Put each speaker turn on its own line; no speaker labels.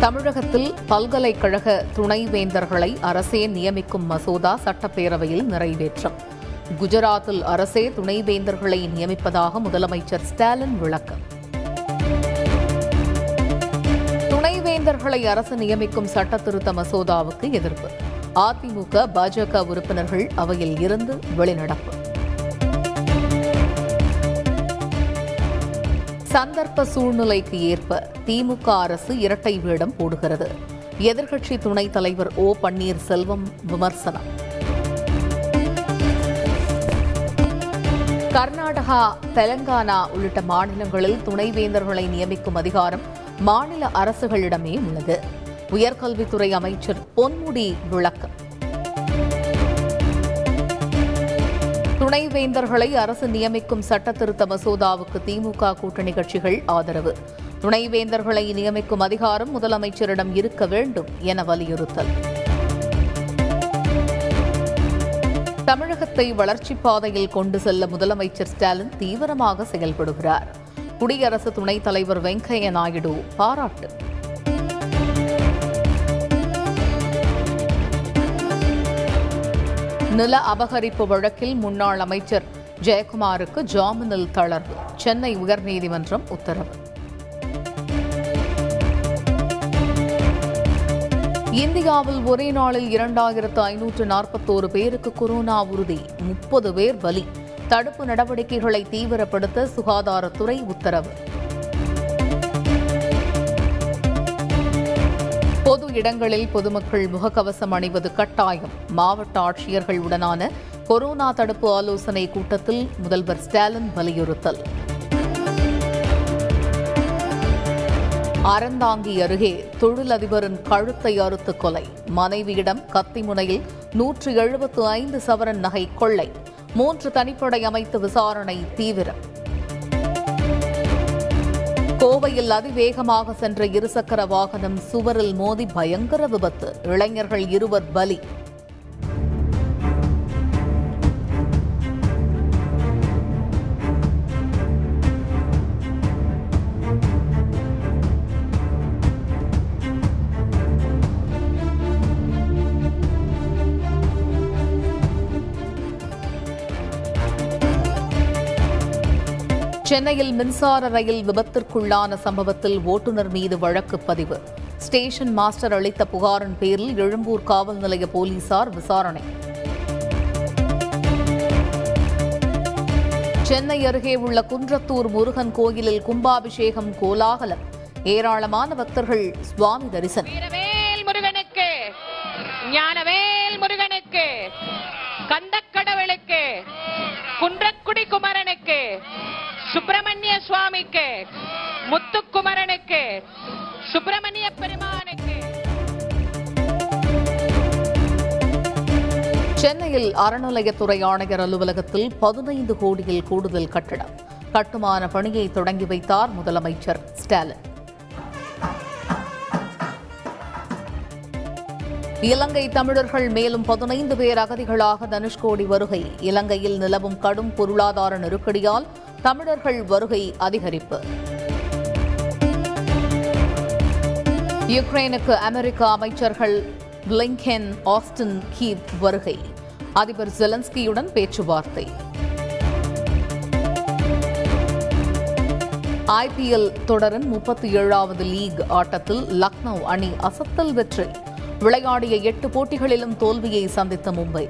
தமிழகத்தில் பல்கலைக்கழக துணைவேந்தர்களை அரசே நியமிக்கும் மசோதா சட்டப்பேரவையில் நிறைவேற்றம். குஜராத்தில் அரசே துணைவேந்தர்களை நியமிப்பதாக முதலமைச்சர் ஸ்டாலின் விளக்கம். துணைவேந்தர்களை அரசு நியமிக்கும் சட்ட திருத்த மசோதாவுக்கு எதிர்ப்பு. அதிமுக பாஜக உறுப்பினர்கள் அவையில் இருந்து வெளிநடப்பு. சந்தர்ப்ப சூழ்நிலைக்கு ஏற்ப திமுக அரசு இரட்டை வேடம் போடுகிறது. எதிர்க்கட்சி துணைத் தலைவர் ஓ பன்னீர்செல்வம் விமர்சனம். கர்நாடகா தெலங்கானா உள்ளிட்ட மாநிலங்களில் துணைவேந்தர்களை நியமிக்கும் அதிகாரம் மாநில அரசுகளிடமே உள்ளது. உயர்கல்வித்துறை அமைச்சர் பொன்முடி விளக்கம். துணைவேந்தர்களை அரசு நியமிக்கும் சட்ட திருத்த மசோதாவுக்கு திமுக கூட்டணி கட்சிகள் ஆதரவு. துணைவேந்தர்களை நியமிக்கும் அதிகாரம் முதலமைச்சரிடம் இருக்க வேண்டும் என வலியுறுத்தல். தமிழகத்தை வளர்ச்சிப் பாதையில் கொண்டு செல்ல முதலமைச்சர் ஸ்டாலின் தீவிரமாக செயல்படுகிறார். குடியரசு துணைத் தலைவர் வெங்கையா நாயுடு பாராட்டு. நில அபகரிப்பு வழக்கில் முன்னாள் அமைச்சர் ஜெயக்குமாருக்கு ஜாமீனில் தளர்வு. சென்னை உயர்நீதிமன்றம் உத்தரவு. இந்தியாவில் ஒரே நாளில் இரண்டாயிரத்து ஐநூற்று நாற்பத்தோரு பேருக்கு கொரோனா உறுதி. முப்பது பேர் பலி. தடுப்பு நடவடிக்கைகளை தீவிரப்படுத்த சுகாதாரத்துறை உத்தரவு. பொது இடங்களில் பொதுமக்கள் முகக்கவசம் அணிவது கட்டாயம். மாவட்ட ஆட்சியர்கள் உடனான கொரோனா தடுப்பு ஆலோசனை கூட்டத்தில் முதல்வர் ஸ்டாலின் வலியுறுத்தல். அறந்தாங்கி அருகே தொழிலதிபரின் கழுத்தை அறுத்து கொலை. மனைவியிடம் கத்தி முனையில் நூற்று எழுபத்து ஐந்து சவரன் நகை கொள்ளை. மூன்று தனிப்படை அமைத்து விசாரணை தீவிரம். கோவையில் அதிவேகமாக சென்ற இருசக்கர வாகனம் சுவரில் மோதி பயங்கர விபத்து. இளைஞர்கள் இருவர் பலி. சென்னையில் மின்சார ரயில் விபத்திற்குள்ளான சம்பவத்தில் ஓட்டுநர் மீது வழக்கு பதிவு. ஸ்டேஷன் மாஸ்டர் அளித்த புகாரின் பேரில் எழும்பூர் காவல் நிலைய போலீசார் விசாரணை. சென்னை அருகே உள்ள குன்றத்தூர் முருகன் கோயிலில் கும்பாபிஷேகம் கோலாகலம். ஏராளமான பக்தர்கள் சுவாமி தரிசனம்.
முருகனுக்கு ஞானவேல் முருகனுக்கு கந்தக்கடவுளுக்கு குன்றக்குடி குமரனுக்கு சுப்பிரமணிய சுவாமிக்கு முத்துக்குமரனுக்கு சுப்பிரமணிய பெருமானுக்கு.
சென்னையில் அறநிலையத்துறை ஆணையர் அலுவலகத்தில் பதினைந்து கோடியில் கூடுதல் கட்டடம். கட்டுமான பணியை தொடங்கி வைத்தார் முதலமைச்சர் ஸ்டாலின். இலங்கை தமிழர்கள் மேலும் பதினைந்து பேர் அகதிகளாக தனுஷ்கோடி வருகை. இலங்கையில் நிலவும் கடும் பொருளாதார நெருக்கடியால் தமிழர்கள் வருகை அதிகரிப்பு. யுக்ரைனுக்கு அமெரிக்க அமைச்சர்கள் பிளிங்கென் ஆஸ்டின் கீவ் வருகை. அதிபர் ஜெலன்ஸ்கியுடன் பேச்சுவார்த்தை. ஐபிஎல் தொடரின் முப்பத்தி ஏழாவது லீக் ஆட்டத்தில் லக்னோ அணி அசத்தல் வெற்றி. விளையாடிய எட்டு போட்டிகளிலும் தோல்வியை சந்தித்த மும்பை.